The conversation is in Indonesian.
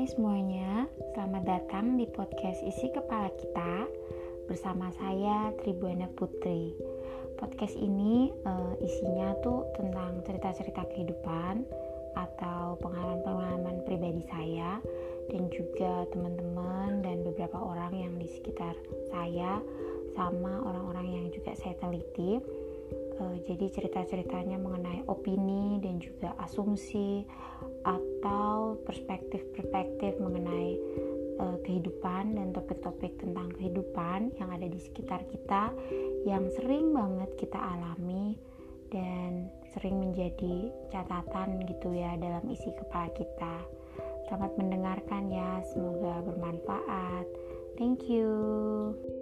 Hai semuanya, selamat datang di podcast Isi Kepala Kita bersama saya Tribuana Putri. Podcast ini uh, isinya tuh tentang cerita-cerita kehidupan atau pengalaman-pengalaman pribadi saya dan juga teman-teman dan beberapa orang yang di sekitar saya sama orang-orang yang juga saya teliti uh, jadi cerita-ceritanya mengenai opini dan juga asumsi atau perspektif-perspektif mengenai uh, kehidupan dan topik-topik tentang kehidupan yang ada di sekitar kita yang sering banget kita alami dan sering menjadi catatan gitu ya dalam isi kepala kita. Selamat mendengarkan ya, semoga bermanfaat. Thank you.